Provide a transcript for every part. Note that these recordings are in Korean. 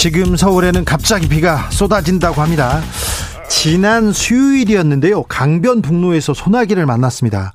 지금 서울에는 갑자기 비가 쏟아진다고 합니다. 지난 수요일이었는데요. 강변북로에서 소나기를 만났습니다.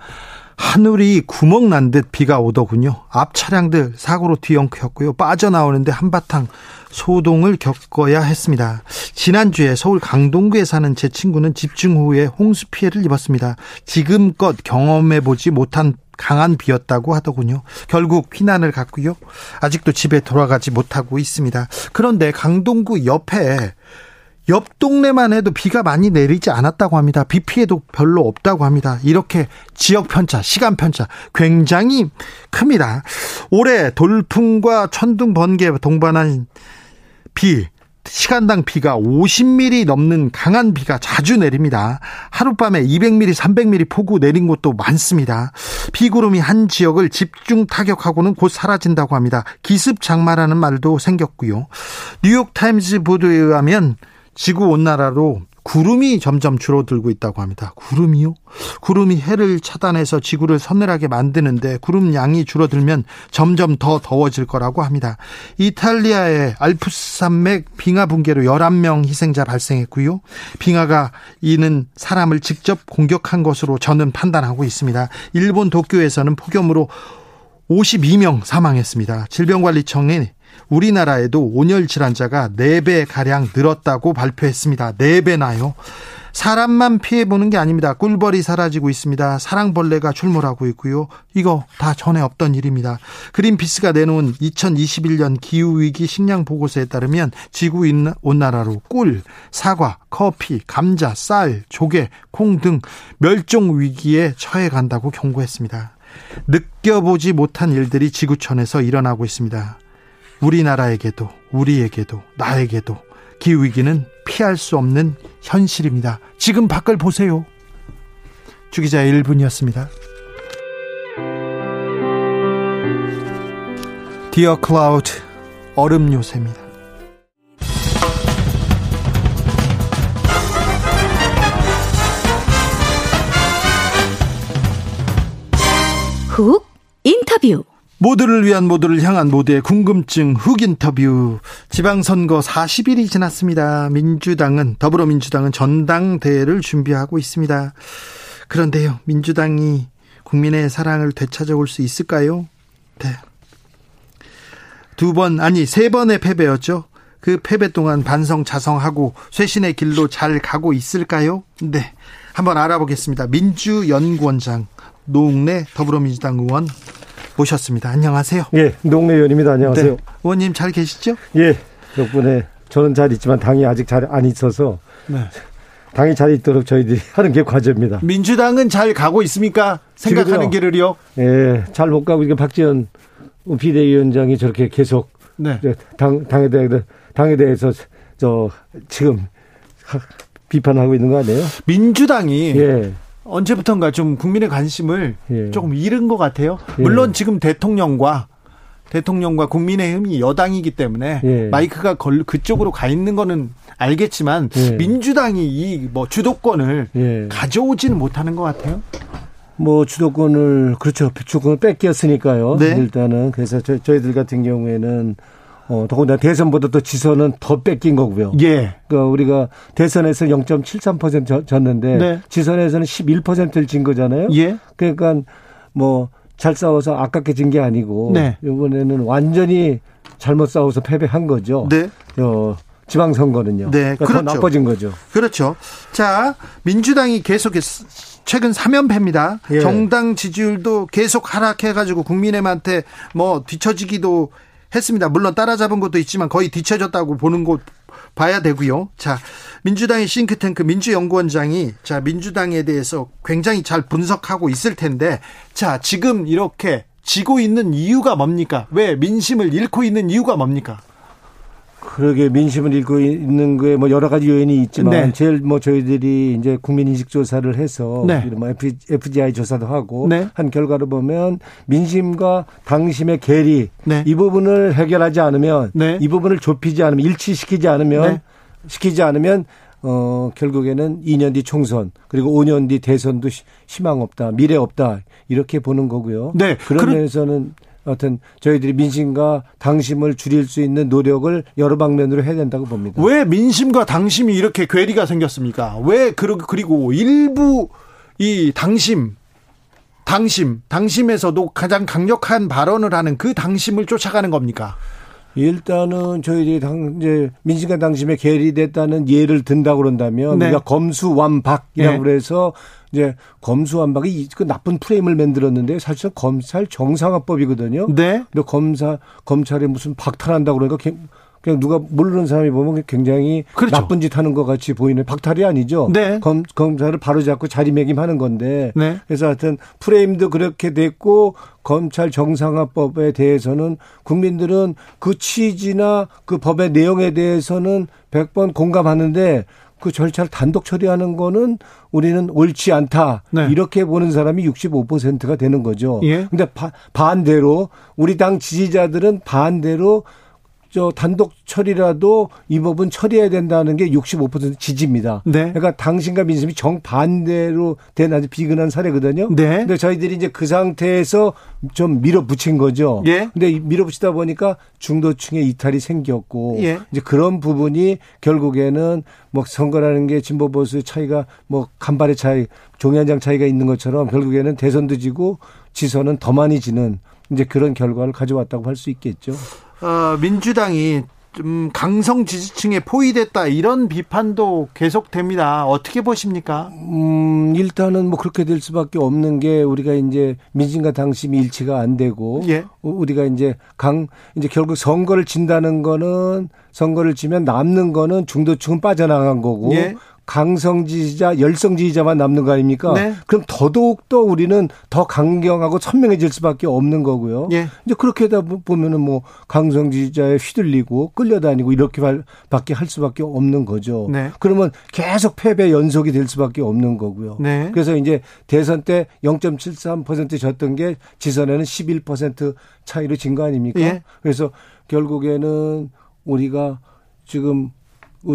하늘이 구멍 난 듯 비가 오더군요. 앞 차량들 사고로 뒤엉켰고요. 빠져나오는데 한바탕 소동을 겪어야 했습니다. 지난주에 서울 강동구에 사는 제 친구는 집중 후에 홍수 피해를 입었습니다. 지금껏 경험해 보지 못한 강한 비였다고 하더군요. 결국 피난을 갔고요. 아직도 집에 돌아가지 못하고 있습니다. 그런데 강동구 옆에 옆 동네만 해도 비가 많이 내리지 않았다고 합니다. 비 피해도 별로 없다고 합니다. 이렇게 지역 편차, 시간 편차 굉장히 큽니다. 올해 돌풍과 천둥 번개 동반한 비 시간당 비가 50mm 넘는 강한 비가 자주 내립니다. 하룻밤에 200mm, 300mm 폭우 내린 곳도 많습니다. 비구름이 한 지역을 집중 타격하고는 곧 사라진다고 합니다. 기습 장마라는 말도 생겼고요. 뉴욕 타임즈 보도에 의하면 지구 온난화로 구름이 점점 줄어들고 있다고 합니다. 구름이요? 구름이 해를 차단해서 지구를 서늘하게 만드는데 구름 양이 줄어들면 점점 더 더워질 거라고 합니다. 이탈리아의 알프스 산맥 빙하 붕괴로 11명 희생자 발생했고요. 빙하가 이는 사람을 직접 공격한 것으로 저는 판단하고 있습니다. 일본 도쿄에서는 폭염으로 52명 사망했습니다. 질병관리청이 우리나라에도 온열 질환자가 4배 가량 늘었다고 발표했습니다. 4배나요. 사람만 피해 보는 게 아닙니다. 꿀벌이 사라지고 있습니다. 사랑벌레가 출몰하고 있고요. 이거 다 전에 없던 일입니다. 그린피스가 내놓은 2021년 기후위기 식량 보고서에 따르면 지구 온난화로 꿀, 사과, 커피, 감자, 쌀, 조개, 콩 등 멸종 위기에 처해 간다고 경고했습니다. 느껴보지 못한 일들이 지구촌에서 일어나고 있습니다. 우리나라에게도 우리에게도 나에게도 기후위기는 피할 수 없는 현실입니다. 지금 밖을 보세요. 주기자의 1분이었습니다. Dear Cloud 얼음 요새입니다. 훅 인터뷰 모두를 위한 모두를 향한 모두의 궁금증 훅 인터뷰 지방선거 40일이 지났습니다. 민주당은 더불어민주당은 전당대회를 준비하고 있습니다. 그런데요, 민주당이 국민의 사랑을 되찾아올 수 있을까요? 네. 두 번, 아니, 세 번의 패배였죠. 그 패배 동안 반성 자성하고 쇄신의 길로 잘 가고 있을까요? 네. 한번 알아보겠습니다. 민주연구원장 노웅래 더불어민주당 의원 모셨습니다. 안녕하세요. 예, 노웅래 의원입니다. 안녕하세요. 네. 의원님 잘 계시죠? 예, 덕분에 저는 잘 있지만 당이 아직 잘 안 있어서 네. 당이 잘 있도록 저희들이 하는 게 과제입니다. 민주당은 잘 가고 있습니까? 생각하는 길을요? 예, 잘 못 가고 이게 박지원 비대위원장이 저렇게 계속 네. 당 당에 대해 당에 대해서 저 지금 비판하고 있는 거 아니에요? 민주당이 예. 언제부턴가 좀 국민의 관심을 예. 조금 잃은 것 같아요. 예. 물론 예. 지금 대통령과 대통령과 국민의힘이 여당이기 때문에 예. 마이크가 걸 그쪽으로 가 있는 거는 알겠지만 예. 민주당이 이 뭐 주도권을 예. 가져오지는 못하는 것 같아요. 뭐 주도권을 그렇죠 주도권을 뺏겼으니까요. 네. 일단은 그래서 저, 저희들 같은 경우에는 어, 더군다나 대선보다 또 지선은 더 뺏긴 거고요. 예. 그러니까 우리가 대선에서 0.73% 졌는데 네. 지선에서는 11%를 진 거잖아요. 예. 그러니까 뭐 잘 싸워서 아깝게 진 게 아니고 네. 이번에는 완전히 잘못 싸워서 패배한 거죠. 네. 어, 지방선거는요. 네, 그러니까 그렇죠. 더 나빠진 거죠. 그렇죠. 자, 민주당이 계속해서 최근 3연패입니다. 예. 정당 지지율도 계속 하락해가지고 국민의한테 뭐 뒤처지기도 했습니다. 물론 따라잡은 것도 있지만 거의 뒤쳐졌다고 보는 것 봐야 되고요. 자, 민주당의 싱크탱크 민주연구원장이 자, 민주당에 대해서 굉장히 잘 분석하고 있을 텐데 자, 지금 이렇게 지고 있는 이유가 뭡니까? 왜 민심을 잃고 있는 이유가 뭡니까? 그러게 민심을 읽고 있는 거에 뭐 여러 가지 요인이 있지만 네. 제일 뭐 저희들이 이제 국민 인식 조사를 해서 네. 뭐 FGI 조사도 하고 네. 한 결과를 보면 민심과 당심의 괴리 네. 이 부분을 해결하지 않으면 네. 이 부분을 좁히지 않으면 일치시키지 않으면 네. 시키지 않으면 어 결국에는 2년 뒤 총선 그리고 5년 뒤 대선도 희망 없다 미래 없다 이렇게 보는 거고요. 네. 그런 면에서는 어떤 저희들이 민심과 당심을 줄일 수 있는 노력을 여러 방면으로 해야 된다고 봅니다. 왜 민심과 당심이 이렇게 괴리가 생겼습니까? 왜 그리고 일부 이 당심 당심 당심에서도 가장 강력한 발언을 하는 그 당심을 쫓아가는 겁니까? 일단은 저희들이 당, 이제 민심과 당심에 괴리됐다는 예를 든다고 그런다면 네. 우리가 검수완박이라고 네. 그래서 이제 검수완박이 그 나쁜 프레임을 만들었는데 사실은 검찰 정상화법이거든요. 네. 근데 검사 검찰에 무슨 박탈한다 그러니까 그냥 누가 모르는 사람이 보면 굉장히 그렇죠. 나쁜 짓 하는 것 같이 보이는 박탈이 아니죠. 네. 검, 검사를 바로잡고 자리매김하는 건데. 네. 그래서 하여튼 프레임도 그렇게 됐고 검찰 정상화법에 대해서는 국민들은 그 취지나 그 법의 내용에 대해서는 100번 공감하는데 그 절차를 단독 처리하는 거는 우리는 옳지 않다. 네. 이렇게 보는 사람이 65%가 되는 거죠. 예. 근데 바, 반대로 우리 당 지지자들은 반대로 저 단독 처리라도 이 법은 처리해야 된다는 게 65% 지지입니다. 네. 그러니까 당신과 민심이 정반대로 된 아주 비근한 사례거든요. 네. 근데 저희들이 이제 그 상태에서 좀 밀어붙인 거죠. 예. 근데 밀어붙이다 보니까 중도층의 이탈이 생겼고 예. 이제 그런 부분이 결국에는 뭐 선거라는 게 진보 보수의 차이가 뭐 간발의 차이, 종이 한 장 차이가 있는 것처럼 결국에는 대선도 지고 지선은 더 많이 지는 이제 그런 결과를 가져왔다고 할 수 있겠죠. 어, 민주당이 좀 강성 지지층에 포위됐다 이런 비판도 계속됩니다. 어떻게 보십니까? 음, 일단은 뭐 그렇게 될 수밖에 없는 게 우리가 이제 민심과 당심이 일치가 안 되고 예. 우리가 이제 강 이제 결국 선거를 진다는 거는 선거를 지면 남는 거는 중도층은 빠져나간 거고 예. 강성 지지자, 열성 지지자만 남는 거 아닙니까? 네. 그럼 더더욱 더 우리는 더 강경하고 선명해질 수밖에 없는 거고요. 예. 이제 그렇게 하다 보면은 뭐 강성 지지자에 휘둘리고 끌려다니고 이렇게 밖에 할 수밖에 없는 거죠. 네. 그러면 계속 패배 연속이 될 수밖에 없는 거고요. 네. 그래서 이제 대선 때 0.73% 졌던 게 지선에는 11% 차이로 진 거 아닙니까? 예. 그래서 결국에는 우리가 지금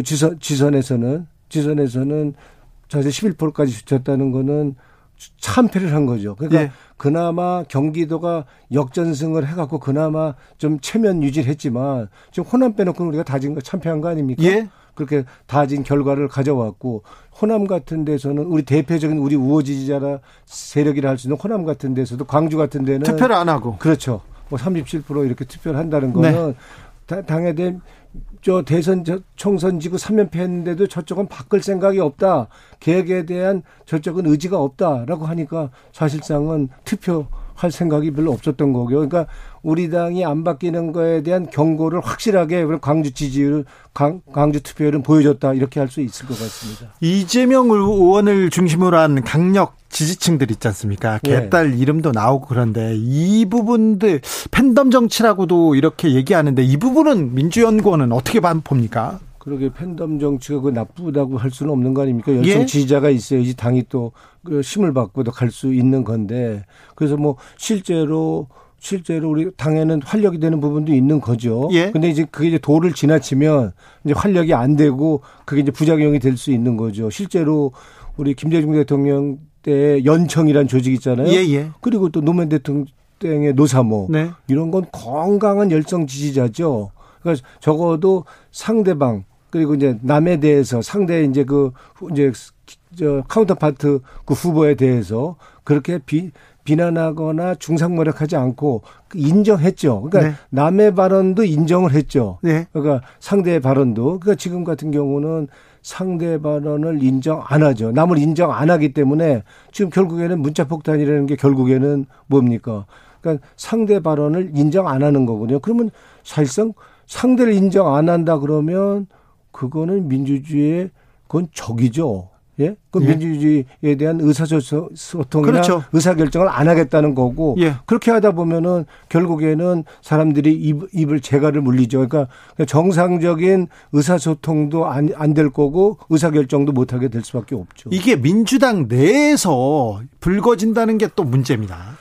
지선, 지선에서는 지선에서는 사실 11%까지 졌다는 거는 참패를 한 거죠. 그러니까 예. 그나마 경기도가 역전승을 해갖고 그나마 좀 체면 유지를 했지만 지금 호남 빼놓고 우리가 다진 거 참패한 거 아닙니까? 예. 그렇게 다진 결과를 가져왔고 호남 같은 데서는 우리 대표적인 우리 우호 지지자라 세력이라 할 수 있는 호남 같은 데서도 광주 같은 데는 투표를 안 하고 그렇죠. 뭐 37% 이렇게 투표를 한다는 거는 네. 당에 대한 저 대선 총선 지구 3연패 했는데도 저쪽은 바꿀 생각이 없다. 계획에 대한 저쪽은 의지가 없다라고 하니까 사실상은 투표 할 생각이 별로 없었던 거고요. 그러니까 우리 당이 안 바뀌는 거에 대한 경고를 확실하게 광주 지지율, 광주 투표율은 보여줬다 이렇게 할 수 있을 것 같습니다. 이재명 의원을 중심으로 한 강력 지지층들 있지 않습니까? 네. 개딸 네. 이름도 나오고 그런데 이 부분들 팬덤 정치라고도 이렇게 얘기하는데 이 부분은 민주연구원은 어떻게 봅니까? 그러게 팬덤 정치가 그 나쁘다고 할 수는 없는 거 아닙니까? 열성 예? 지지자가 있어야지 당이 또 그 힘을 받고도 갈수 있는 건데 그래서 뭐 실제로 실제로 우리 당에는 활력이 되는 부분도 있는 거죠. 예. 근데 이제 그게 이제 도를 지나치면 이제 활력이 안 되고 그게 이제 부작용이 될 수 있는 거죠. 실제로 우리 김대중 대통령 때 연청이란 조직 있잖아요. 예, 예. 그리고 또 노무현 대통령 때의 노사모 네. 이런 건 건강한 열성 지지자죠. 그러니까 적어도 상대방 그리고 이제 남에 대해서 상대 이제 그 이제 저 counterpart 그 후보에 대해서 그렇게 비 비난하거나 중상모략하지 않고 인정했죠. 그러니까 네. 남의 발언도 인정을 했죠. 네. 그러니까 상대의 발언도. 그러니까 지금 같은 경우는 상대 발언을 인정 안 하죠. 남을 인정 안 하기 때문에 지금 결국에는 문자 폭탄이라는 게 결국에는 뭡니까? 그러니까 상대 발언을 인정 안 하는 거거든요. 그러면 사실상 상대를 인정 안 한다 그러면 그거는 민주주의의 그건 적이죠. 예? 그 예. 민주주의에 대한 의사소통이나 그렇죠. 의사결정을 안 하겠다는 거고 예. 그렇게 하다 보면은 결국에는 사람들이 입, 입을 재갈을 물리죠. 그러니까 정상적인 의사소통도 안안될 거고 의사결정도 못 하게 될 수밖에 없죠. 이게 민주당 내에서 불거진다는 게 또 문제입니다.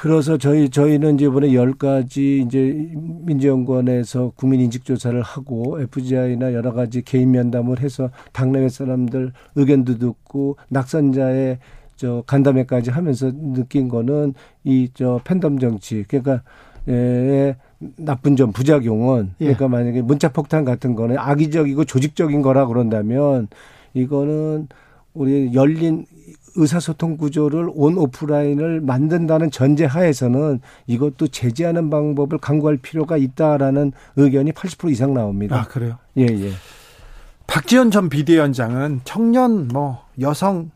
그래서 저희 저희는 이제 이번에 열 가지 이제 민주연구원에서 국민 인식 조사를 하고 FGI나 여러 가지 개인 면담을 해서 당내외 사람들 의견도 듣고 낙선자의 저 간담회까지 하면서 느낀 거는 이 저 팬덤 정치 그러니까 에 나쁜 점 부작용은 예. 그러니까 만약에 문자 폭탄 같은 거는 악의적이고 조직적인 거라 그런다면 이거는 우리 열린 의사소통 구조를 온 오프라인을 만든다는 전제 하에서는 이것도 제재하는 방법을 강구할 필요가 있다라는 의견이 80% 이상 나옵니다. 아, 그래요? 예, 예. 박지원 전 비대위원장은 청년 뭐 여성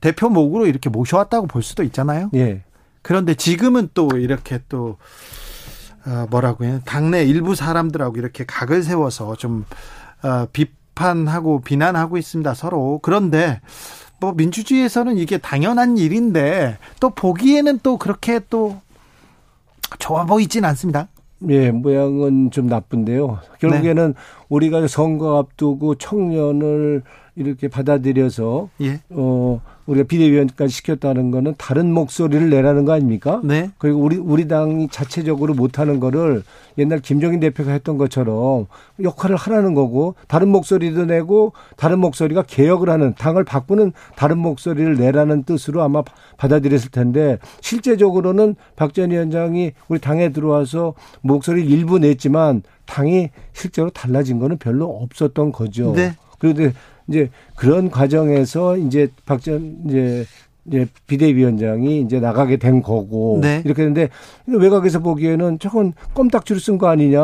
대표 목으로 이렇게 모셔왔다고 볼 수도 있잖아요. 예. 그런데 지금은 또 이렇게 또 어, 뭐라고 해요? 당내 일부 사람들하고 이렇게 각을 세워서 좀 어, 비판하고 비난하고 있습니다. 서로. 그런데 뭐 민주주의에서는 이게 당연한 일인데 또 보기에는 또 그렇게 또 좋아 보이진 않습니다. 예, 모양은 좀 나쁜데요. 결국에는 네. 우리가 선거 앞두고 청년을 이렇게 받아들여서 예. 어 우리가 비대위원까지 시켰다는 거는 다른 목소리를 내라는 거 아닙니까? 네. 그리고 우리 우리 당이 자체적으로 못하는 거를 옛날 김정인 대표가 했던 것처럼 역할을 하라는 거고 다른 목소리도 내고 다른 목소리가 개혁을 하는 당을 바꾸는 다른 목소리를 내라는 뜻으로 아마 받아들였을 텐데 실제적으로는 박전 위원장이 우리 당에 들어와서 목소리를 일부 냈지만 당이 실제로 달라진 거는 별로 없었던 거죠. 네. 그런데 이제 그런 과정에서 이제 박전 이제 이제 비대위원장이 이제 나가게 된 거고 네. 이렇게 했는데 외곽에서 보기에는 저건 껌딱지로 쓴 거 아니냐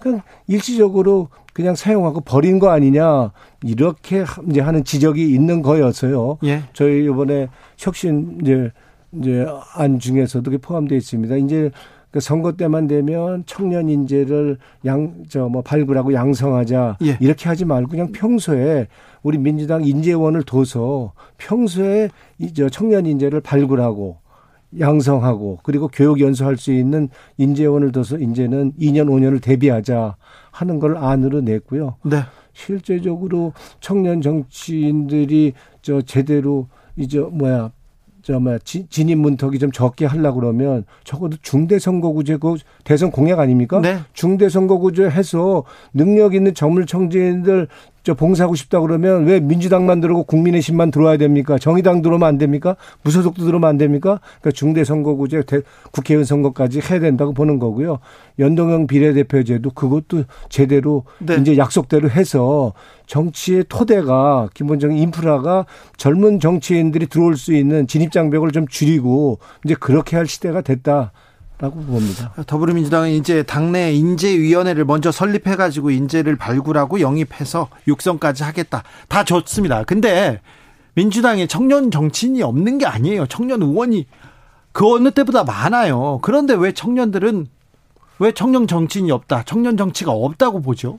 그냥 일시적으로 그냥 사용하고 버린 거 아니냐 이렇게 이제 하는 지적이 있는 거였어요. 예. 저희 이번에 혁신 이제 이제 안 중에서도 포함되어 있습니다. 이제 그 선거 때만 되면 청년 인재를 양 저 뭐 발굴하고 양성하자 예. 이렇게 하지 말고 그냥 평소에 우리 민주당 인재원을 둬서 평소에 이저 청년 인재를 발굴하고 양성하고 그리고 교육 연수할 수 있는 인재원을 둬서 이제는 2년 5년을 대비하자 하는 걸 안으로 냈고요. 네. 실제적으로 청년 정치인들이 저 제대로 이제 뭐야 저, 뭐, 진입 문턱이 좀 적게 하려고 그러면 적어도 중대 선거구제 그 대선 공약 아닙니까? 네. 중대 선거구제 해서 능력 있는 정물청지인들 저 봉사하고 싶다 그러면 왜 민주당만 들어오고 국민의힘만 들어와야 됩니까? 정의당 들어오면 안 됩니까? 무소속도 들어오면 안 됩니까? 그러니까 중대선거구제 국회의원 선거까지 해야 된다고 보는 거고요. 연동형 비례대표제도 그것도 제대로 네. 이제 약속대로 해서 정치의 토대가 기본적인 인프라가 젊은 정치인들이 들어올 수 있는 진입장벽을 좀 줄이고 이제 그렇게 할 시대가 됐다. 라고 봅니다. 더불어민주당은 이제 당내 인재위원회를 먼저 설립해가지고 인재를 발굴하고 영입해서 육성까지 하겠다. 다 좋습니다. 근데 민주당에 청년 정치인이 없는 게 아니에요. 청년 의원이 그 어느 때보다 많아요. 그런데 왜 청년들은 왜 청년 정치인이 없다? 청년 정치가 없다고 보죠?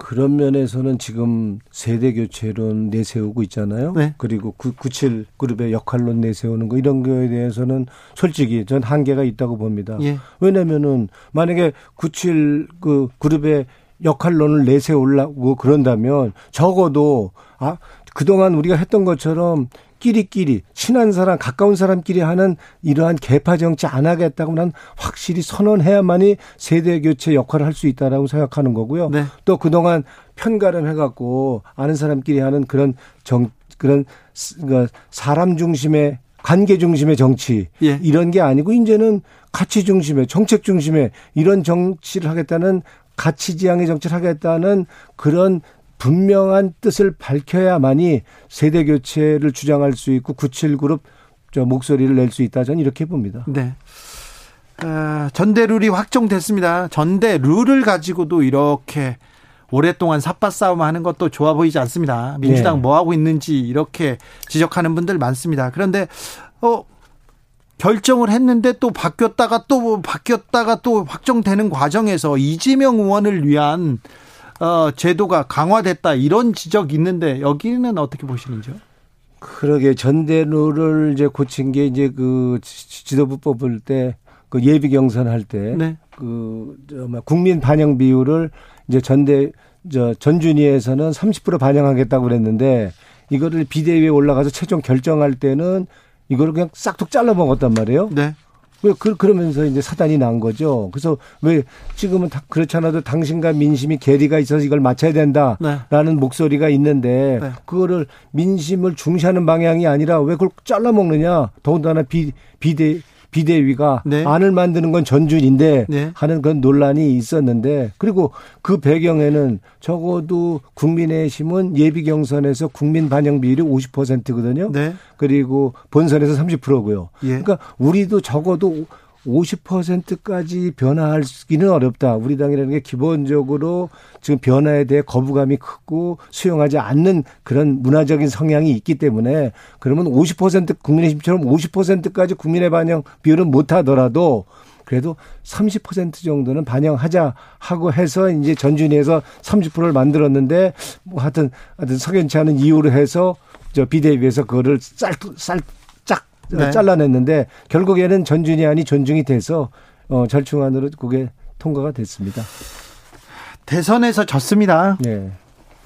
그런 면에서는 지금 세대 교체론 내세우고 있잖아요. 네. 그리고 97 그룹의 역할론 내세우는 거 이런 거에 대해서는 솔직히 전 한계가 있다고 봅니다. 예. 왜냐면은 만약에 97 그 그룹의 역할론을 내세우려고 그런다면 적어도 아 그동안 우리가 했던 것처럼 끼리끼리 친한 사람 가까운 사람끼리 하는 이러한 개파 정치 안 하겠다고 난 확실히 선언해야만이 세대 교체 역할을 할 수 있다라고 생각하는 거고요. 네. 또 그동안 편가름 해갖고 아는 사람끼리 하는 그런 정 그런 그 사람 중심의 관계 중심의 정치 예. 이런 게 아니고 이제는 가치 중심의 정책 중심의 이런 정치를 하겠다는 가치 지향의 정치를 하겠다는 그런 분명한 뜻을 밝혀야만이 세대 교체를 주장할 수 있고 97그룹 저 목소리를 낼 수 있다. 저는 이렇게 봅니다. 네. 어, 전대 룰이 확정됐습니다. 전대 룰을 가지고도 이렇게 오랫동안 삿바 싸움 하는 것도 좋아 보이지 않습니다. 민주당 네. 뭐 하고 있는지 이렇게 지적하는 분들 많습니다. 그런데 어 결정을 했는데 또 바뀌었다가 또 바뀌었다가 또 확정되는 과정에서 이재명 의원을 위한 어, 제도가 강화됐다 이런 지적 있는데 여기는 어떻게 보시는지요? 그러게 전대로를 이제 고친 게 이제 그 지도부 뽑을 때 그 예비 경선 할때 그저 네. 국민 반영 비율을 이제 전대 저 전준위에서는 30% 반영하겠다고 그랬는데 이거를 비대위에 올라가서 최종 결정할 때는 이거를 그냥 싹둑 잘라 먹었단 말이에요. 네. 왜 그, 그러면서 이제 사단이 난 거죠. 그래서 왜 지금은 그렇지 않아도 당신과 민심이 괴리가 있어서 이걸 맞춰야 된다라는 네. 목소리가 있는데 네. 그거를 민심을 중시하는 방향이 아니라 왜 그걸 잘라 먹느냐. 더군다나 비, 비대 비대위가 네. 안을 만드는 건 전준인데 네. 하는 그런 논란이 있었는데 그리고 그 배경에는 적어도 국민의힘은 예비 경선에서 국민 반영 비율이 50%거든요. 네. 그리고 본선에서 30%고요. 예. 그러니까 우리도 적어도 50%까지 변화하기는 어렵다. 우리 당이라는 게 기본적으로 지금 변화에 대해 거부감이 크고 수용하지 않는 그런 문화적인 성향이 있기 때문에 그러면 50% 국민의힘처럼 50%까지 국민의 반영 비율은 못 하더라도 그래도 30% 정도는 반영하자 하고 해서 이제 전준위에서 30%를 만들었는데 뭐 하여튼 하여튼 석연치 않은 이유로 해서 저 비대위에서 그거를 쌀, 쌀, 네. 잘라냈는데 결국에는 전준이 아니 존중이 돼서 어, 절충안으로 그게 통과가 됐습니다. 대선에서 졌습니다. 네.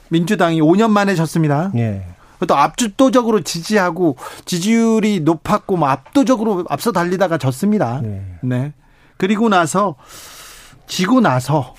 민주당이 5년 만에 졌습니다. 네. 또 압도적으로 지지하고 지지율이 높았고 뭐 압도적으로 앞서 달리다가 졌습니다. 네. 네. 그리고 나서 지고 나서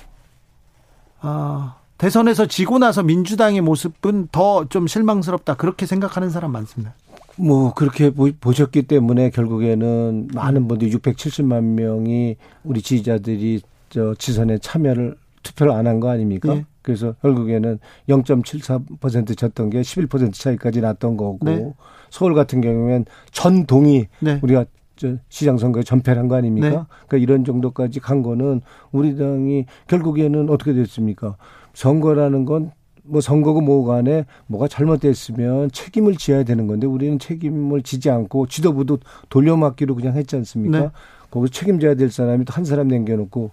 아, 대선에서 지고 나서 민주당의 모습은 더 좀 실망스럽다 그렇게 생각하는 사람 많습니다. 뭐 그렇게 보셨기 때문에 결국에는 많은 분들 670만 명이 우리 지지자들이 저 지선에 참여를 투표를 안 한 거 아닙니까? 네. 그래서 결국에는 0.74% 졌던 게 11% 차이까지 났던 거고 네. 서울 같은 경우에는 전 동이 네. 우리가 저 시장 선거에 전패를 한 거 아닙니까? 네. 그러니까 이런 정도까지 간 거는 우리 당이 결국에는 어떻게 됐습니까? 선거라는 건 뭐 선거고 뭐 간에 뭐가 잘못됐으면 책임을 지어야 되는 건데 우리는 책임을 지지 않고 지도부도 돌려막기로 그냥 했지 않습니까? 네. 거기서 책임져야 될 사람이 또 한 사람 남겨놓고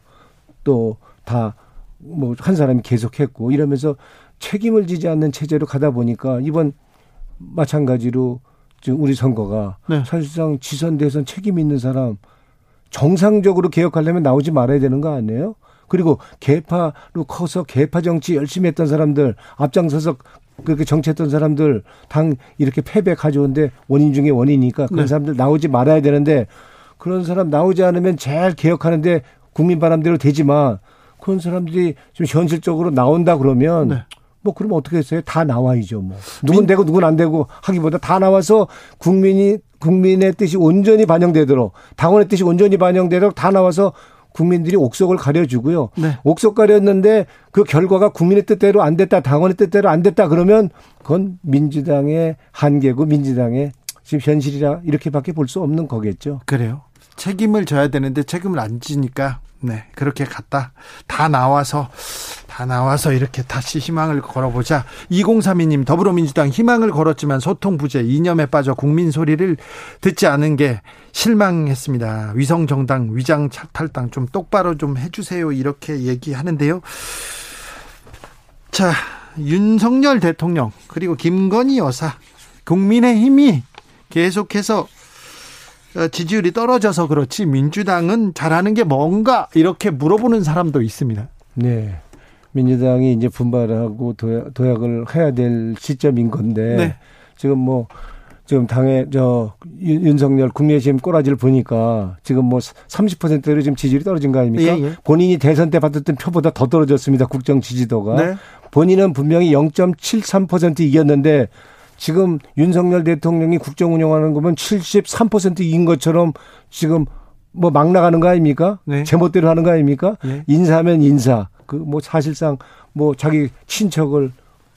또 다 뭐 한 사람이 계속했고 이러면서 책임을 지지 않는 체제로 가다 보니까 이번 마찬가지로 지금 우리 선거가 네. 사실상 지선 대선 책임 있는 사람 정상적으로 개혁하려면 나오지 말아야 되는 거 아니에요? 그리고 개파로 커서 개파 정치 열심히 했던 사람들 앞장서서 그렇게 정치했던 사람들 당 이렇게 패배 가져온데 원인 중에 원인이니까 그런 네. 사람들 나오지 말아야 되는데 그런 사람 나오지 않으면 제일 개혁하는데 국민 바람대로 되지만 그런 사람들이 좀 현실적으로 나온다 그러면 네. 뭐 그러면 어떻게 했어요? 다 나와야죠. 뭐 누군 되고 누군 안 되고 하기보다 다 나와서 국민이 국민의 뜻이 온전히 반영되도록 당원의 뜻이 온전히 반영되도록 다 나와서 국민들이 옥석을 가려주고요. 네. 옥석 가렸는데 그 결과가 국민의 뜻대로 안 됐다, 당원의 뜻대로 안 됐다 그러면 그건 민주당의 한계고 민주당의 지금 현실이라 이렇게밖에 볼 수 없는 거겠죠. 그래요. 책임을 져야 되는데 책임을 안 지니까 네 그렇게 갔다 다 나와서 다 나와서 이렇게 다시 희망을 걸어보자 2032님 더불어민주당 희망을 걸었지만 소통 부재 이념에 빠져 국민 소리를 듣지 않은 게 실망했습니다 위성 정당 위장 탈당 좀 똑바로 좀 해주세요 이렇게 얘기하는데요 자 윤석열 대통령 그리고 김건희 여사 국민의 힘이 계속해서 어, 지지율이 떨어져서 그렇지 민주당은 잘하는 게 뭔가 이렇게 물어보는 사람도 있습니다. 네. 민주당이 이제 분발하고 도약, 도약을 해야 될 시점인 건데 네. 지금 뭐 지금 당의 저 윤석열 국민의힘 꼬라지를 보니까 지금 뭐 30%로 지금 지지율이 떨어진 거 아닙니까? 예, 예. 본인이 대선 때 받았던 표보다 더 떨어졌습니다. 국정 지지도가. 네. 본인은 분명히 0.73% 이겼는데 지금 윤석열 대통령이 국정 운영하는 거면 73%인 것처럼 지금 뭐 막 나가는 거 아닙니까? 네. 제멋대로 하는 거 아닙니까? 네. 인사면 인사. 그 뭐 사실상 뭐 자기 친척을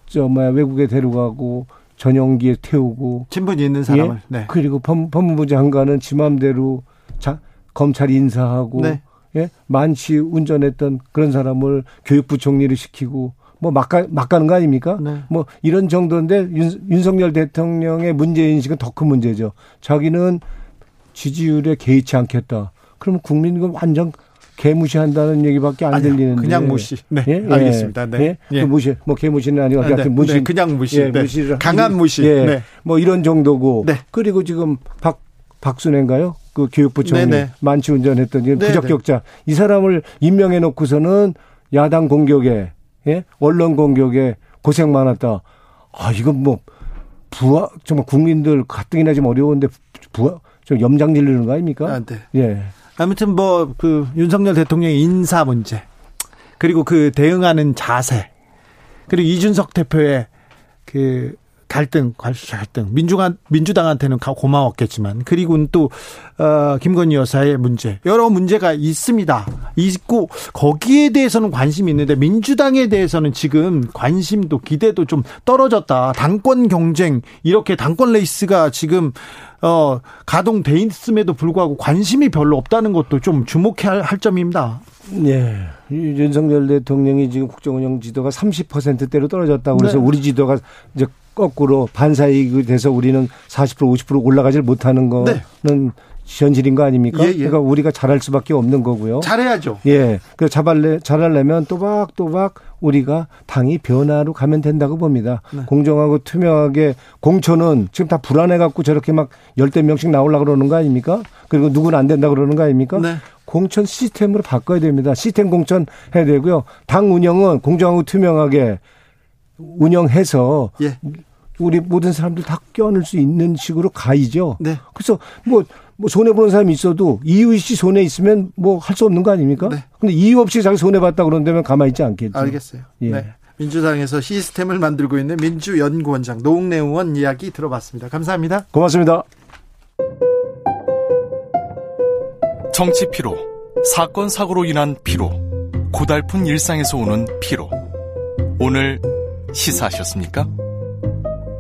저 뭐야 외국에 데려가고 전용기에 태우고 친분이 있는 사람을 예? 네. 그리고 법, 법무부 장관은 지 맘대로 자, 검찰 인사하고 네. 예? 만취 운전했던 그런 사람을 교육부 총리를 시키고 뭐 막, 가, 막 가는 거 아닙니까? 네. 뭐 이런 정도인데 윤, 윤석열 대통령의 문제 인식은 더 큰 문제죠. 자기는 지지율에 개의치 않겠다. 그러면 국민은 완전 개무시한다는 얘기밖에 안 아니요, 들리는데 그냥 무시. 네, 예? 알겠습니다. 네, 예? 예. 그 무시, 뭐 개무시는 아니고 아, 네. 무시, 네, 그냥 무시, 예, 네. 무시를 강한 무시, 예, 네. 뭐 이런 정도고. 네. 그리고 지금 박 박순애인가요? 그 교육부 총리 네네. 만취 운전했던 부적격자 이 사람을 임명해 놓고서는 야당 공격에 예? 언론 공격에 고생 많았다. 아 이건 뭐 부하 정말 국민들 가뜩이나 좀 어려운데 부하 좀 염장 질르는 거 아닙니까? 아, 네. 예. 아무튼 뭐 그 윤석열 대통령의 인사 문제 그리고 그 대응하는 자세 그리고 이준석 대표의 그 갈등, 갈등. 민주당, 민주당한테는 고마웠겠지만, 그리고는 또, 어, 김건희 여사의 문제. 여러 문제가 있습니다. 있고, 거기에 대해서는 관심이 있는데, 민주당에 대해서는 지금 관심도 기대도 좀 떨어졌다. 당권 경쟁, 이렇게 당권 레이스가 지금, 어, 가동돼 있음에도 불구하고 관심이 별로 없다는 것도 좀 주목해야 할 점입니다. 네. 윤석열 대통령이 지금 국정 운영 지지도가 30%대로 떨어졌다고 그래서 네. 우리 지지도가 이제 거꾸로 반사이익이 돼서 우리는 40% 50% 올라가질 못하는 거는 네. 현실인 거 아닙니까? 예, 예. 그러니까 우리가 잘할 수밖에 없는 거고요. 잘해야죠. 예. 그 잘할래 잘하려면 또박또박 우리가 당이 변화로 가면 된다고 봅니다. 네. 공정하고 투명하게 공천은 지금 다 불안해 갖고 저렇게 막 열대 명씩 나오려 그러는 거 아닙니까? 그리고 누구는 안 된다 그러는 거 아닙니까? 네. 공천 시스템으로 바꿔야 됩니다. 시스템 공천 해야 되고요. 당 운영은 공정하고 투명하게 운영해서 예. 우리 모든 사람들 다 껴안을 수 있는 식으로 가이죠. 네. 그래서 뭐, 뭐 손해 보는 사람이 있어도 이유 없이 손해 있으면 뭐 할 수 없는 거 아닙니까? 네. 근데 이유 없이 자기 손해 봤다 그런다면 가만히 있지 않겠죠. 알겠어요. 예. 네. 민주당에서 시스템을 만들고 있는 민주연구원장 노웅래 의원 이야기 들어봤습니다. 감사합니다. 고맙습니다. 정치 피로, 사건 사고로 인한 피로, 고달픈 일상에서 오는 피로. 오늘 시사하셨습니까?